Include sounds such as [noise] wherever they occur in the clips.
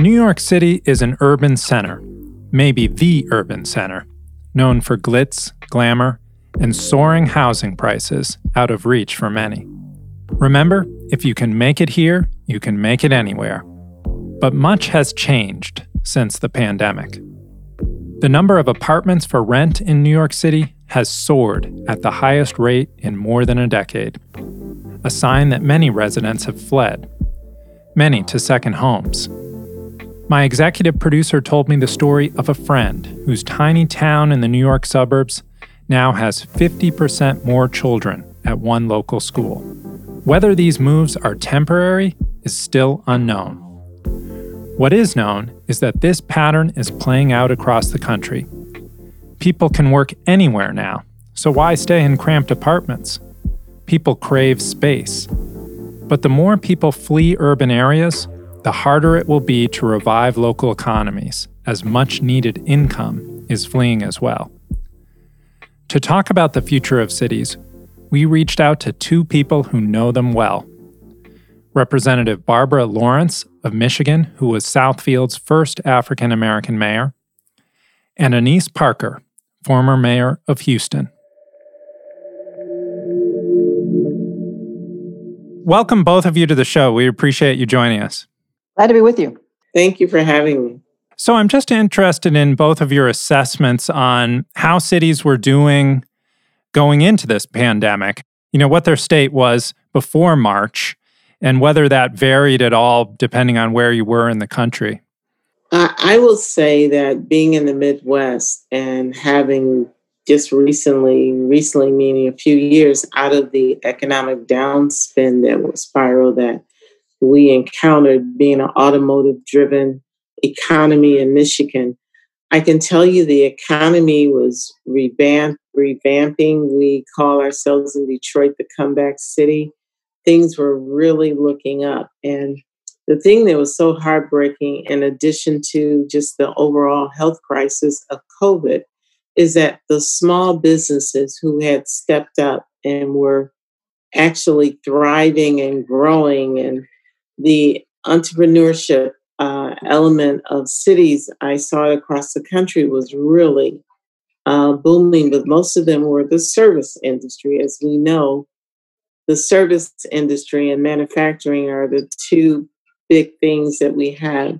New York City is an urban center, maybe the urban center, known for glitz, glamour, and soaring housing prices out of reach for many. Remember, if you can make it here, you can make it anywhere. But much has changed since the pandemic. The number of apartments for rent in New York City has soared at the highest rate in more than a decade, a sign that many residents have fled, many to second homes. My executive producer told me the story of a friend whose tiny town in the New York suburbs now has 50% more children at one local school. Whether these moves are temporary is still unknown. What is known is that this pattern is playing out across the country. People can work anywhere now, so why stay in cramped apartments? People crave space. But the more people flee urban areas, the harder it will be to revive local economies, as much needed income is fleeing as well. To talk about the future of cities, we reached out to two people who know them well. Representative Barbara Lawrence of Michigan, who was Southfield's first African American mayor, and Annise Parker, former mayor of Houston. Welcome, both of you, to the show. We appreciate you joining us. Glad to be with you. Thank you for having me. So, I'm just interested in both of your assessments on how cities were doing going into this pandemic. You know, what their state was before March and whether that varied at all depending on where you were in the country. Uh, I will say that being in the Midwest and having just recently, recently meaning a few years out of the economic downspin that was spiral that we encountered being an automotive driven economy in Michigan, I can tell you the economy was revamp, revamping. We call ourselves in Detroit the comeback city. Things were really looking up. And the thing that was so heartbreaking, in addition to just the overall health crisis of COVID, is that the small businesses who had stepped up and were actually thriving and growing and the entrepreneurship uh, element of cities I saw across the country was really uh, booming, but most of them were the service industry. As we know, the service industry and manufacturing are the two big things that we have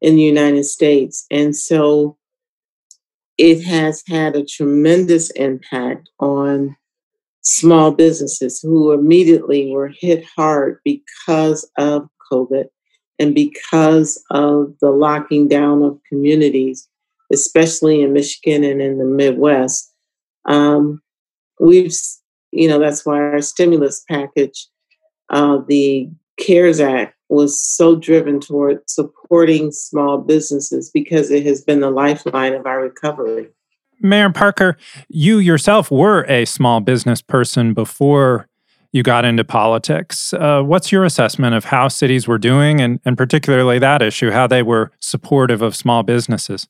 in the United States. And so it has had a tremendous impact on small businesses who immediately were hit hard because of COVID and because of the locking down of communities, especially in Michigan and in the Midwest, um, we've, you know, that's why our stimulus package, uh, the CARES Act, was so driven toward supporting small businesses because it has been the lifeline of our recovery. Mayor Parker, you yourself were a small business person before you got into politics. Uh, what's your assessment of how cities were doing, and, and particularly that issue, how they were supportive of small businesses?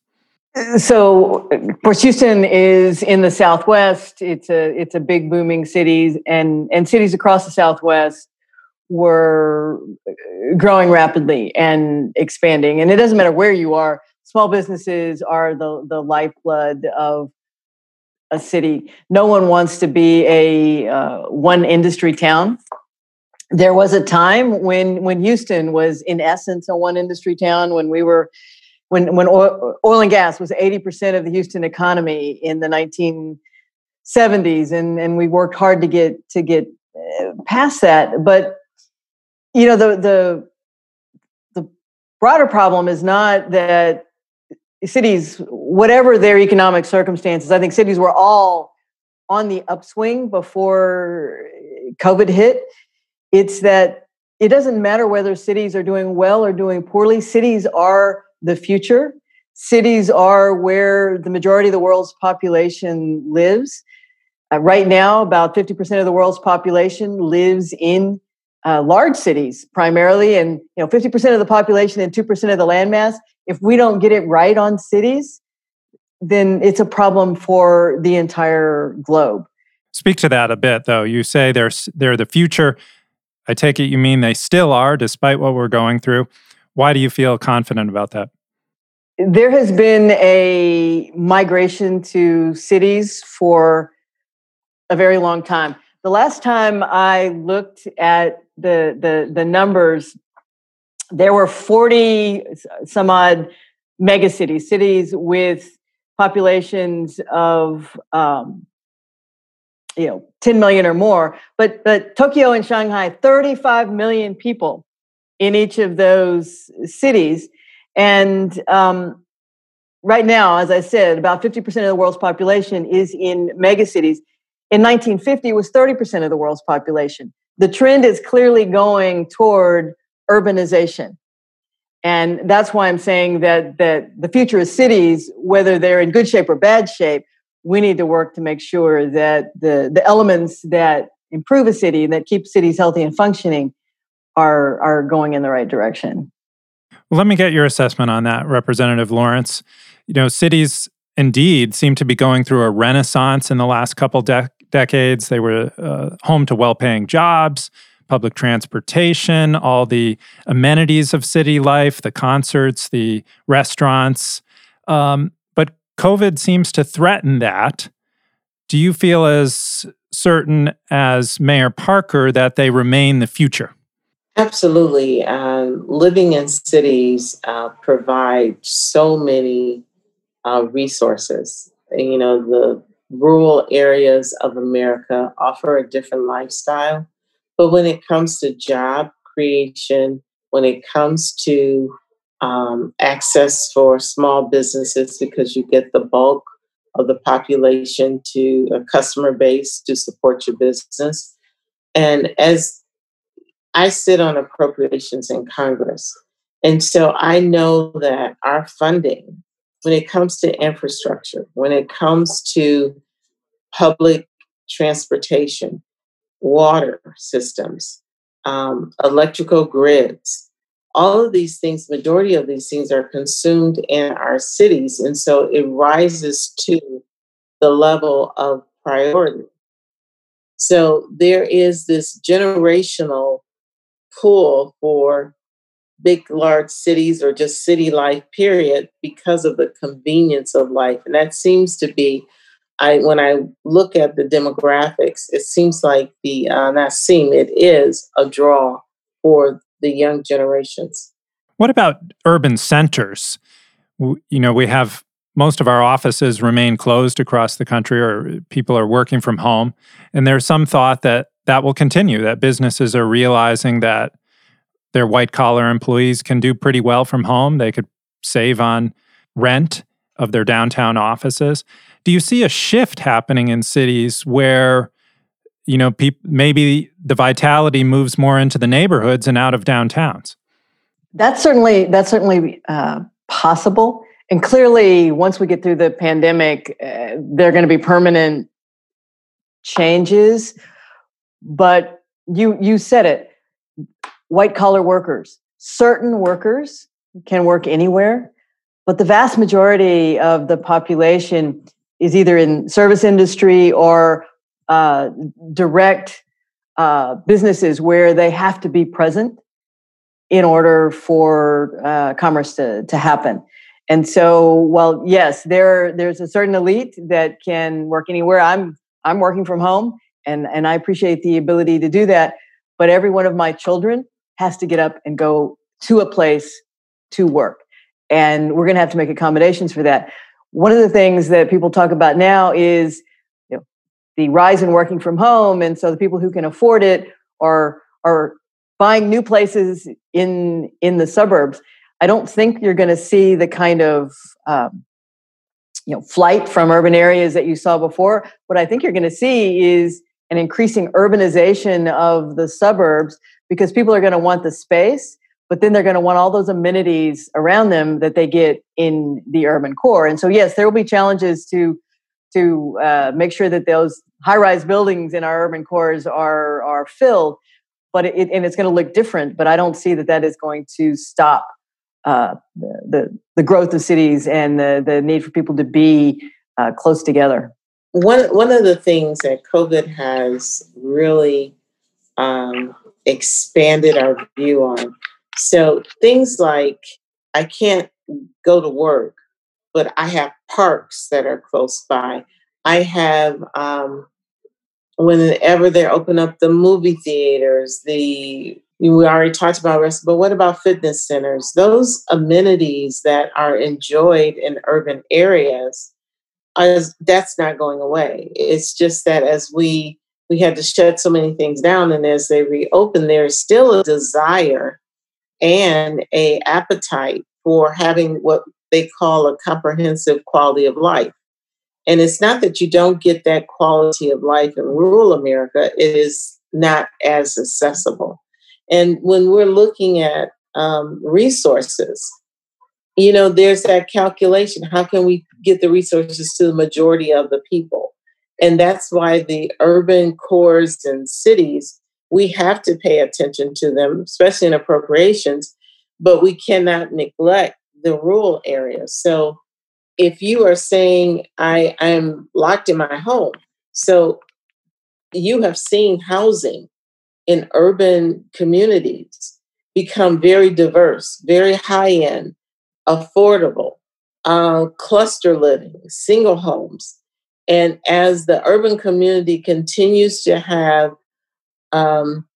So, of course, Houston is in the Southwest. It's a it's a big booming city, and and cities across the Southwest were growing rapidly and expanding. And it doesn't matter where you are; small businesses are the the lifeblood of a city. No one wants to be a uh, one industry town. There was a time when when Houston was in essence a one industry town when we were when when oil, oil and gas was 80% of the Houston economy in the 1970s and and we worked hard to get to get uh, past that but you know the the the broader problem is not that cities, whatever their economic circumstances, I think cities were all on the upswing before COVID hit. It's that it doesn't matter whether cities are doing well or doing poorly, cities are the future. Cities are where the majority of the world's population lives. Uh, right now, about 50% of the world's population lives in uh, large cities primarily, and you know, 50% of the population and 2% of the landmass if we don't get it right on cities, then it's a problem for the entire globe. Speak to that a bit, though. You say they're they're the future. I take it you mean they still are, despite what we're going through. Why do you feel confident about that? There has been a migration to cities for a very long time. The last time I looked at the the, the numbers, there were 40 some odd megacities, cities with populations of um, you know 10 million or more. But but tokyo and shanghai 35 million people in each of those cities. And um, right now as i said about 50% of the world's population is in megacities in 1950 it was 30% of the world's population the trend is clearly going toward urbanization and that's why i'm saying that that the future of cities whether they're in good shape or bad shape we need to work to make sure that the, the elements that improve a city and that keep cities healthy and functioning are, are going in the right direction. Let me get your assessment on that, Representative Lawrence. You know, cities indeed seem to be going through a renaissance in the last couple de- decades. They were uh, home to well paying jobs, public transportation, all the amenities of city life, the concerts, the restaurants. Um, but COVID seems to threaten that. Do you feel as certain as Mayor Parker that they remain the future? Absolutely. Um, living in cities uh, provide so many uh, resources. You know, the rural areas of America offer a different lifestyle. But when it comes to job creation, when it comes to um, access for small businesses because you get the bulk of the population to a customer base to support your business. And as I sit on appropriations in Congress, and so I know that our funding, when it comes to infrastructure, when it comes to public transportation, water systems, um, electrical grids, all of these things, majority of these things are consumed in our cities. And so it rises to the level of priority. So there is this generational pull for big, large cities or just city life, period, because of the convenience of life. And that seems to be, I when I look at the demographics, it seems like the, uh, not seem, it is a draw for the young generations. What about urban centers? You know, we have most of our offices remain closed across the country, or people are working from home. And there's some thought that that will continue, that businesses are realizing that their white collar employees can do pretty well from home. They could save on rent of their downtown offices. Do you see a shift happening in cities where you know, peop- maybe the vitality moves more into the neighborhoods and out of downtowns. That's certainly that's certainly uh, possible. And clearly, once we get through the pandemic, uh, there are going to be permanent changes. But you you said it, white collar workers, certain workers can work anywhere, but the vast majority of the population is either in service industry or uh, direct uh, businesses where they have to be present in order for uh, commerce to, to happen. And so, well, yes, there there's a certain elite that can work anywhere. I'm I'm working from home, and and I appreciate the ability to do that. But every one of my children has to get up and go to a place to work, and we're going to have to make accommodations for that. One of the things that people talk about now is the rise in working from home and so the people who can afford it are are buying new places in in the suburbs. I don't think you're going to see the kind of um, you know flight from urban areas that you saw before. What i think you're going to see is an increasing urbanization of the suburbs because people are going to want the space but then they're going to want all those amenities around them that they get in the urban core and so yes there will be challenges to to uh, make sure that those high-rise buildings in our urban cores are are filled, but it, and it's going to look different. But I don't see that that is going to stop uh, the, the, growth of cities and the the need for people to be uh, close together. One one of the things that COVID has really um, expanded our view on. So things like I can't go to work, but I have parks that are close by. I have um, whenever they open up the movie theaters, the we already talked about rest, but what about fitness centers? Those amenities that are enjoyed in urban areas, as that's not going away. It's just that as we we had to shut so many things down, and as they reopen, there is still a desire and a appetite for having what they call a comprehensive quality of life. And it's not that you don't get that quality of life in rural America, it is not as accessible. And when we're looking at um, resources, you know, there's that calculation. How can we get the resources to the majority of the people? And that's why the urban cores and cities, we have to pay attention to them, especially in appropriations, but we cannot neglect the rural areas. So if you are saying, I am locked in my home, so you have seen housing in urban communities become very diverse, very high end, affordable, uh, cluster living, single homes. And as the urban community continues to have um,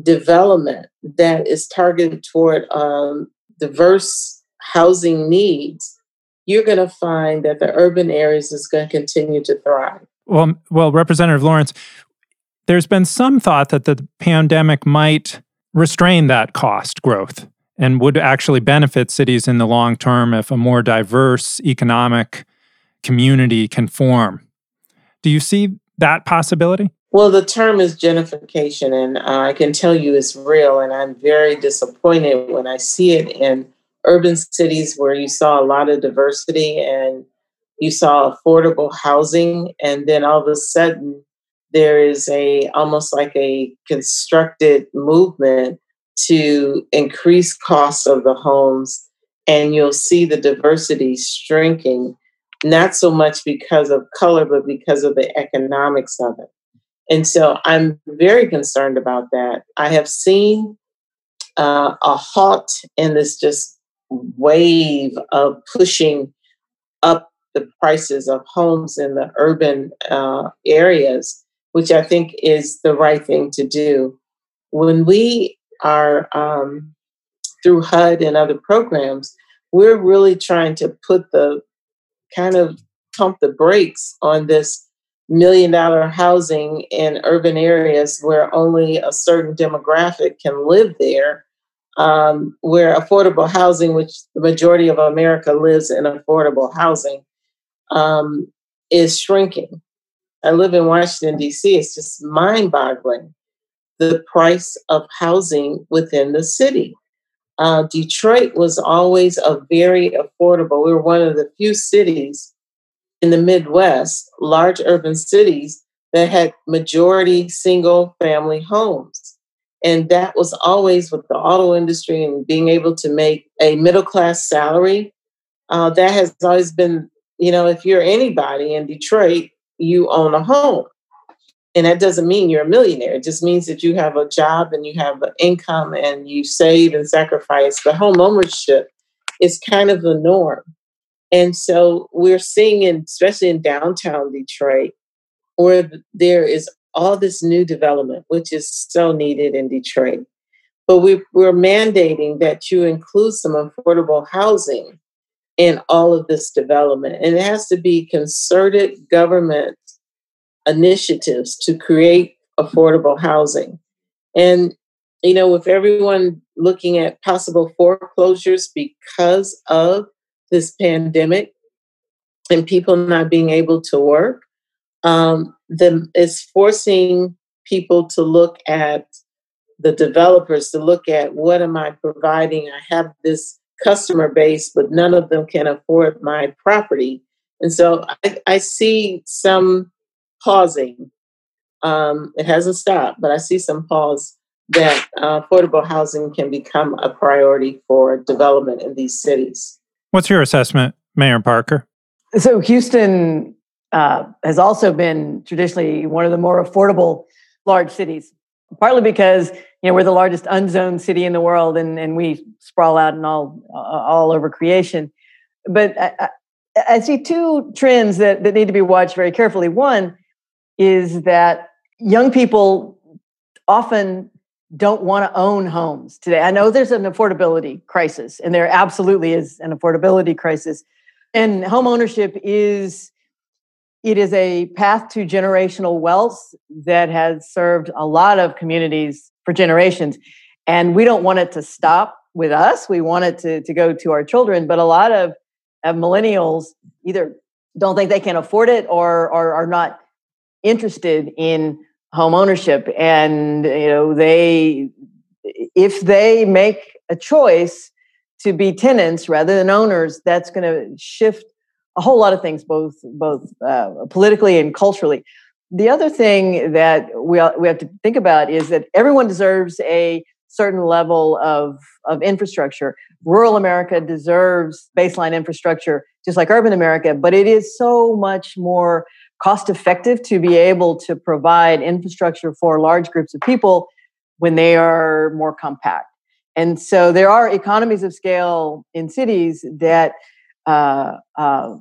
development that is targeted toward um, diverse housing needs, you're going to find that the urban areas is going to continue to thrive. Well, well, Representative Lawrence, there's been some thought that the pandemic might restrain that cost growth and would actually benefit cities in the long term if a more diverse economic community can form. Do you see that possibility? Well, the term is gentrification, and uh, I can tell you it's real, and I'm very disappointed when I see it in urban cities where you saw a lot of diversity and you saw affordable housing, and then all of a sudden there is a almost like a constructed movement to increase costs of the homes and you'll see the diversity shrinking not so much because of color but because of the economics of it and so i'm very concerned about that i have seen uh, a halt in this just wave of pushing up the prices of homes in the urban uh, areas which I think is the right thing to do. When we are um, through HUD and other programs, we're really trying to put the kind of pump the brakes on this million dollar housing in urban areas where only a certain demographic can live there, um, where affordable housing, which the majority of America lives in affordable housing, um, is shrinking. I live in Washington, D.C., it's just mind boggling the price of housing within the city. Uh, Detroit was always a very affordable. We were one of the few cities in the Midwest, large urban cities, that had majority single family homes. And that was always with the auto industry and being able to make a middle class salary. Uh, that has always been, you know, if you're anybody in Detroit, you own a home. And that doesn't mean you're a millionaire. It just means that you have a job and you have an income and you save and sacrifice. But home ownership is kind of the norm. And so we're seeing, in, especially in downtown Detroit, where there is all this new development, which is so needed in Detroit. But we, we're mandating that you include some affordable housing in all of this development. And it has to be concerted government initiatives to create affordable housing. And, you know, with everyone looking at possible foreclosures because of this pandemic and people not being able to work, um, then it's forcing people to look at the developers to look at what am I providing? I have this customer base, but none of them can afford my property. And so I, I see some pausing. Um, it hasn't stopped, but I see some pause that uh, affordable housing can become a priority for development in these cities. What's your assessment, Mayor Parker? So, Houston uh, has also been traditionally one of the more affordable large cities partly because you know we're the largest unzoned city in the world, and and we sprawl out and all all over creation. But I, I see two trends that that need to be watched very carefully. One is that young people often don't want to own homes today. I know there's an affordability crisis, and there absolutely is an affordability crisis. And home ownership is it is a path to generational wealth that has served a lot of communities for generations. And we don't want it to stop with us. We want it to, to go to our children. But a lot of, of millennials either don't think they can afford it or, or are not interested in home ownership. And you know, they if they make a choice to be tenants rather than owners, that's going to shift a whole lot of things, both both uh, politically and culturally. The other thing that we we have to think about is that everyone deserves a certain level of of infrastructure. Rural America deserves baseline infrastructure, just like urban America, but it is so much more cost effective to be able to provide infrastructure for large groups of people when they are more compact. And so there are economies of scale in cities that uh, uh,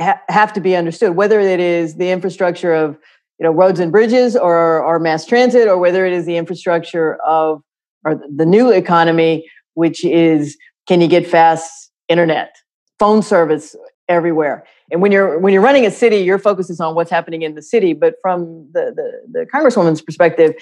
ha- have to be understood, whether it is the infrastructure of you know roads and bridges or, or mass transit, or whether it is the infrastructure of or the new economy, which is can you get fast internet, phone service everywhere. And when you're when you're running a city, your focus is on what's happening in the city. But from the the, the congresswoman's perspective,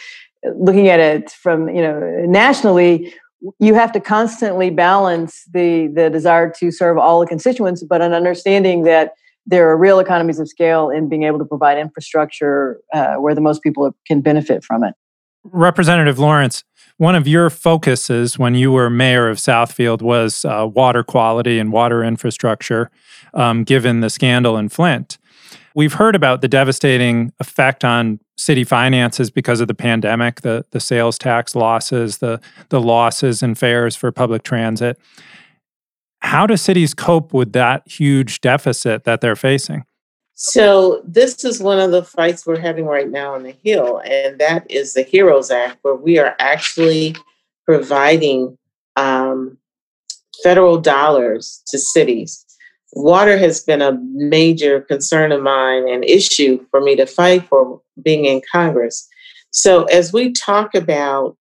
looking at it from you know nationally, you have to constantly balance the the desire to serve all the constituents, but an understanding that there are real economies of scale in being able to provide infrastructure uh, where the most people can benefit from it. Representative Lawrence, one of your focuses when you were mayor of Southfield was uh, water quality and water infrastructure, um, given the scandal in Flint. We've heard about the devastating effect on city finances because of the pandemic, the, the sales tax losses, the, the losses in fares for public transit. How do cities cope with that huge deficit that they're facing? So, this is one of the fights we're having right now on the Hill, and that is the HEROES Act, where we are actually providing um, federal dollars to cities. Water has been a major concern of mine and issue for me to fight for being in Congress. So, as we talk about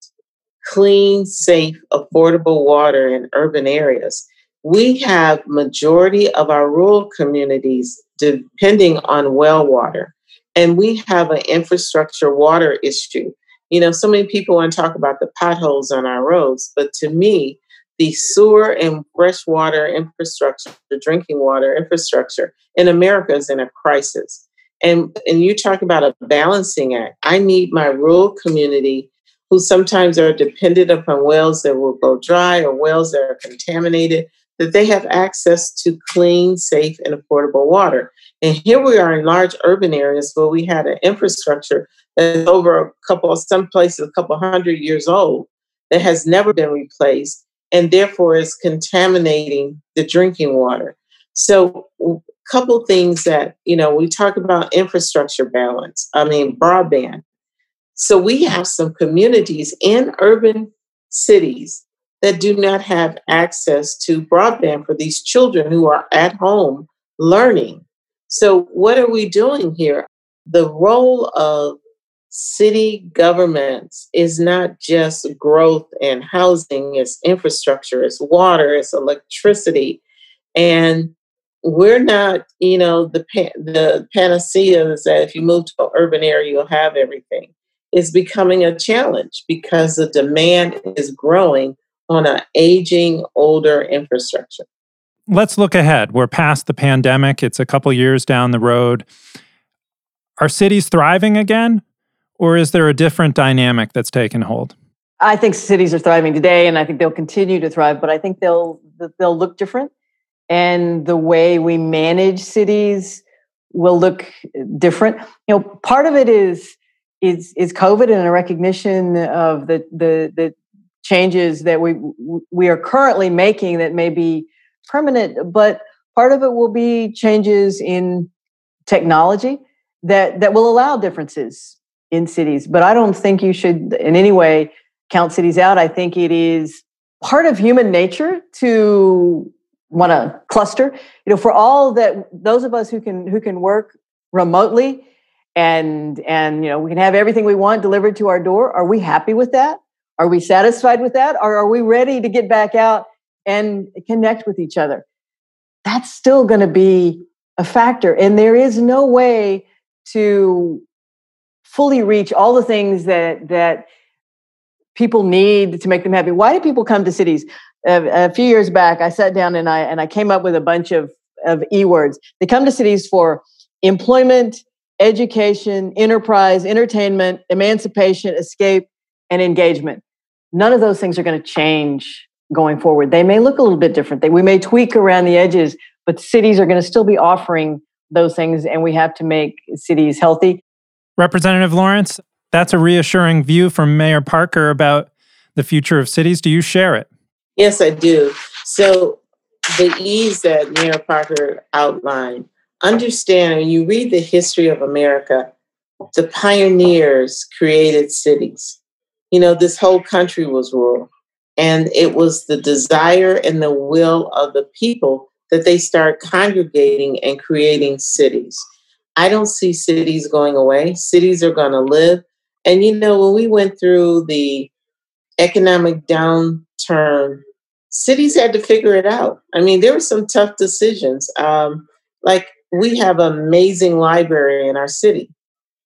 clean, safe, affordable water in urban areas, we have majority of our rural communities depending on well water and we have an infrastructure water issue. You know so many people want to talk about the potholes on our roads but to me the sewer and freshwater infrastructure the drinking water infrastructure in america is in a crisis. And and you talk about a balancing act. I need my rural community who sometimes are dependent upon wells that will go dry or wells that are contaminated that they have access to clean, safe, and affordable water. And here we are in large urban areas where we had an infrastructure that's over a couple, some places, a couple hundred years old that has never been replaced and therefore is contaminating the drinking water. So, a couple things that, you know, we talk about infrastructure balance, I mean, broadband. So, we have some communities in urban cities that do not have access to broadband for these children who are at home learning. So, what are we doing here? The role of city governments is not just growth and housing, it's infrastructure, it's water, it's electricity. And we're not, you know, the the panacea is that if you move to an urban area, you'll have everything. It's becoming a challenge because the demand is growing on an aging, older infrastructure. Let's look ahead. We're past the pandemic, it's a couple years down the road. Are cities thriving again, or is there a different dynamic that's taken hold? I think cities are thriving today, and I think they'll continue to thrive. But I think they'll they'll look different, and the way we manage cities will look different. You know, part of it is is is COVID and a recognition of the the the changes that we we are currently making that may be permanent but part of it will be changes in technology that that will allow differences in cities. But I don't think you should in any way count cities out. I think it is part of human nature to want to cluster. You know, for all that those of us who can who can work remotely and and you know we can have everything we want delivered to our door are we happy with that are we satisfied with that or are we ready to get back out and connect with each other? That's still going to be a factor and there is no way to fully reach all the things that that people need to make them happy. Why do people come to cities? A, a few years back i sat down and i and i came up with a bunch of of e words they come to cities for employment education, enterprise, entertainment, emancipation, escape, and engagement. None of those things are going to change going forward. They may look a little bit different. They, we may tweak around the edges, but cities are going to still be offering those things, and we have to make cities healthy. Representative Lawrence, that's a reassuring view from Mayor Parker about the future of cities. Do you share it? Yes, I do. So, the ease that Mayor Parker outlined understand when you read the history of America, the pioneers created cities. You know, this whole country was rural, and it was the desire and the will of the people that they start congregating and creating cities. I don't see cities going away. Cities are going to live. And you know, when we went through the economic downturn, cities had to figure it out. I mean, there were some tough decisions. Um, like we have an amazing library in our city,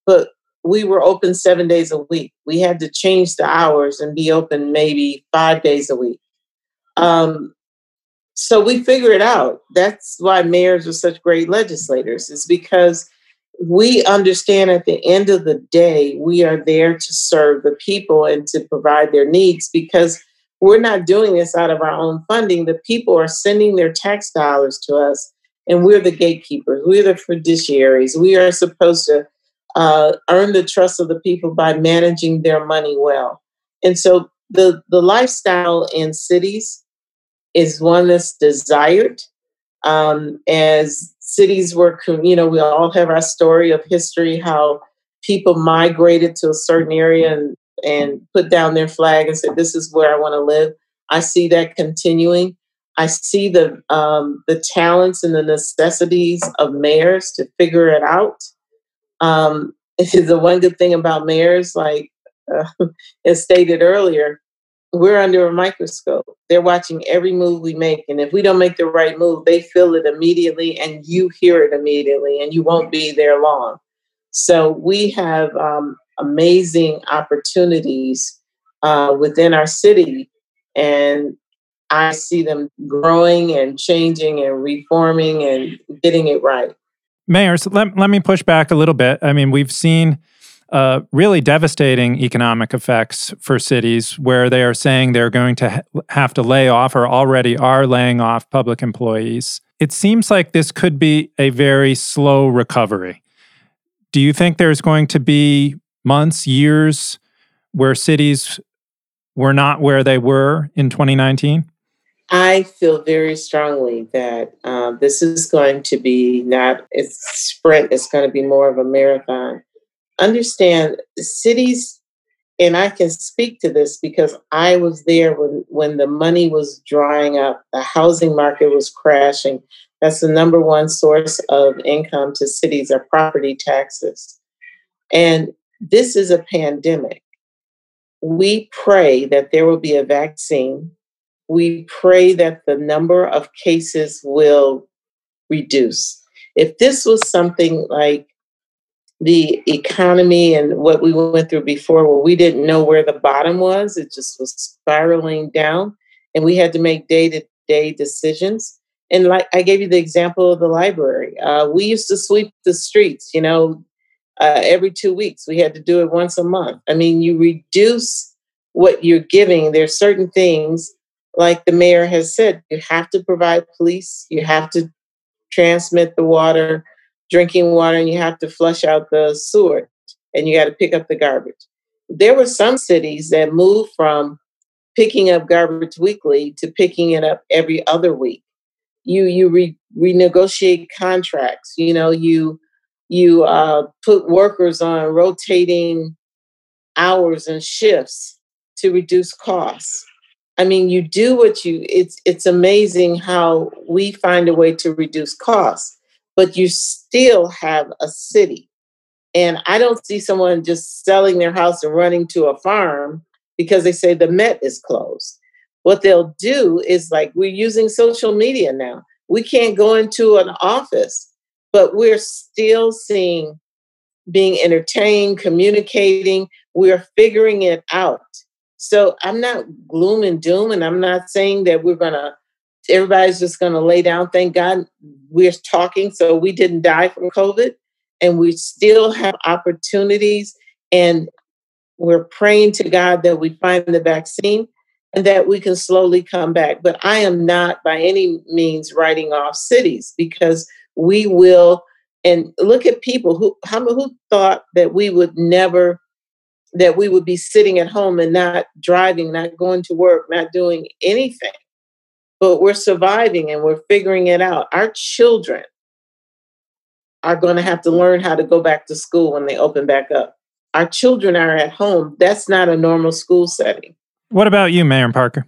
but we were open seven days a week. We had to change the hours and be open maybe five days a week. Um, so we figure it out. That's why mayors are such great legislators, is because we understand at the end of the day, we are there to serve the people and to provide their needs because we're not doing this out of our own funding. The people are sending their tax dollars to us and we're the gatekeepers. We're the fiduciaries. We are supposed to uh, earn the trust of the people by managing their money well. And so the the lifestyle in cities is one that's desired. Um, as cities were, you know, we all have our story of history how people migrated to a certain area and and put down their flag and said, "This is where I want to live." I see that continuing. I see the um, the talents and the necessities of mayors to figure it out. Um, [laughs] the one good thing about mayors, like uh, [laughs] as stated earlier, we're under a microscope. They're watching every move we make, and if we don't make the right move, they feel it immediately, and you hear it immediately, and you won't be there long. So we have um, amazing opportunities uh, within our city, and I see them growing and changing and reforming and getting it right. Mayors, let, let me push back a little bit. I mean, we've seen uh, really devastating economic effects for cities where they are saying they're going to ha- have to lay off or already are laying off public employees. It seems like this could be a very slow recovery. Do you think there's going to be months, years where cities were not where they were in 2019? I feel very strongly that um, this is going to be not a sprint, it's going to be more of a marathon. Understand cities, and I can speak to this because I was there when, when the money was drying up, the housing market was crashing. That's the number one source of income to cities are property taxes. And this is a pandemic. We pray that there will be a vaccine we pray that the number of cases will reduce. If this was something like the economy and what we went through before, where we didn't know where the bottom was, it just was spiraling down, and we had to make day to day decisions. And like I gave you the example of the library, uh, we used to sweep the streets, you know, uh, every two weeks. We had to do it once a month. I mean, you reduce what you're giving. There's certain things like the mayor has said, you have to provide police, you have to transmit the water, drinking water, and you have to flush out the sewer, and you got to pick up the garbage. There were some cities that moved from picking up garbage weekly to picking it up every other week. You you re- renegotiate contracts. You know you you uh, put workers on rotating hours and shifts to reduce costs. I mean, you do what you it's it's amazing how we find a way to reduce costs, but you still have a city. And I don't see someone just selling their house and running to a farm because they say the Met is closed. What they'll do is like we're using social media now. We can't go into an office, but we're still seeing being entertained, communicating, we're figuring it out. So I'm not gloom and doom, and I'm not saying that we're gonna everybody's just gonna lay down. Thank God we're talking, so we didn't die from COVID, and we still have opportunities, and we're praying to God that we find the vaccine and that we can slowly come back. But I am not by any means writing off cities because we will. And look at people who how who thought that we would never that we would be sitting at home and not driving, not going to work, not doing anything. But we're surviving and we're figuring it out. Our children are going to have to learn how to go back to school when they open back up. Our children are at home. That's not a normal school setting. What about you, Mayor Parker?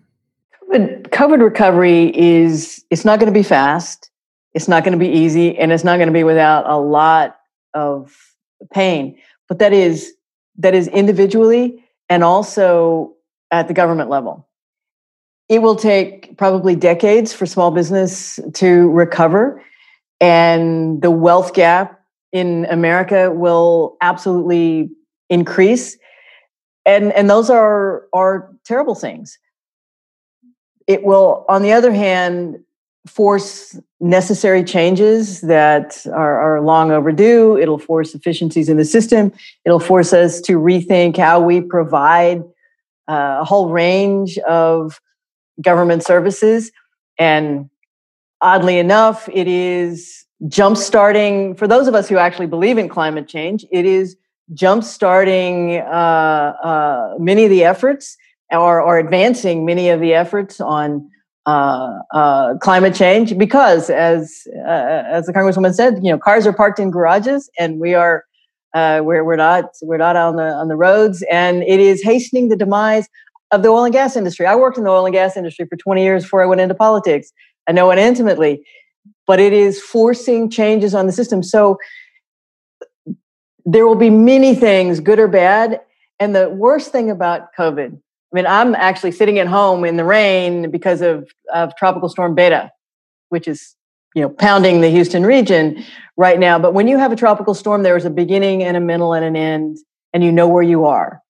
COVID, COVID recovery is it's not going to be fast. It's not going to be easy, and it's not going to be without a lot of pain. But that is that is individually and also at the government level. It will take probably decades for small business to recover, and the wealth gap in America will absolutely increase. And, and those are, are terrible things. It will, on the other hand, force necessary changes that are, are, long overdue. It'll force efficiencies in the system. It'll force us to rethink how we provide uh, a whole range of government services. And oddly enough, it is jumpstarting, for those of us who actually believe in climate change, it is jumpstarting uh, uh, many of the efforts or, or advancing many of the efforts on uh, uh, climate change because, as uh, as the congresswoman said, you know, cars are parked in garages, and we are uh, we're we're not we're not on the on the roads, and it is hastening the demise of the oil and gas industry. I worked in the oil and gas industry for 20 years before I went into politics. I know it intimately, but it is forcing changes on the system. So there will be many things, good or bad. And the worst thing about COVID I mean, I'm actually sitting at home in the rain because of, of Tropical Storm Beta, which is you know pounding the Houston region right now. But when you have a tropical storm, there is a beginning and a middle and an end, and you know where you are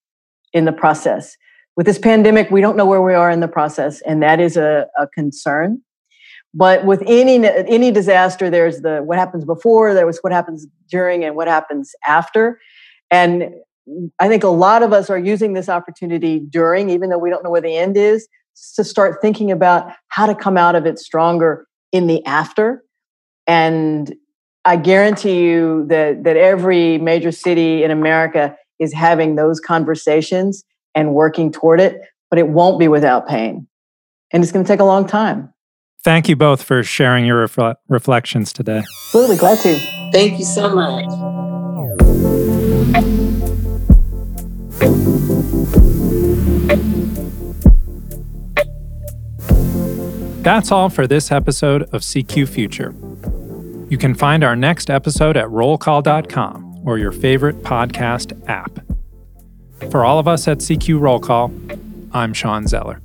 in the process. With this pandemic, we don't know where we are in the process, and that is a, a concern. But with any any disaster, there's the what happens before, there was what happens during, and what happens after. And I think a lot of us are using this opportunity during, even though we don't know where the end is, to start thinking about how to come out of it stronger in the after. And I guarantee you that that every major city in America is having those conversations and working toward it, but it won't be without pain. And it's going to take a long time. Thank you both for sharing your refle- reflections today. Absolutely, glad to. Thank you so much. That's all for this episode of CQ Future. You can find our next episode at rollcall.com or your favorite podcast app. For all of us at CQ Roll Call, I'm Shawn Zeller.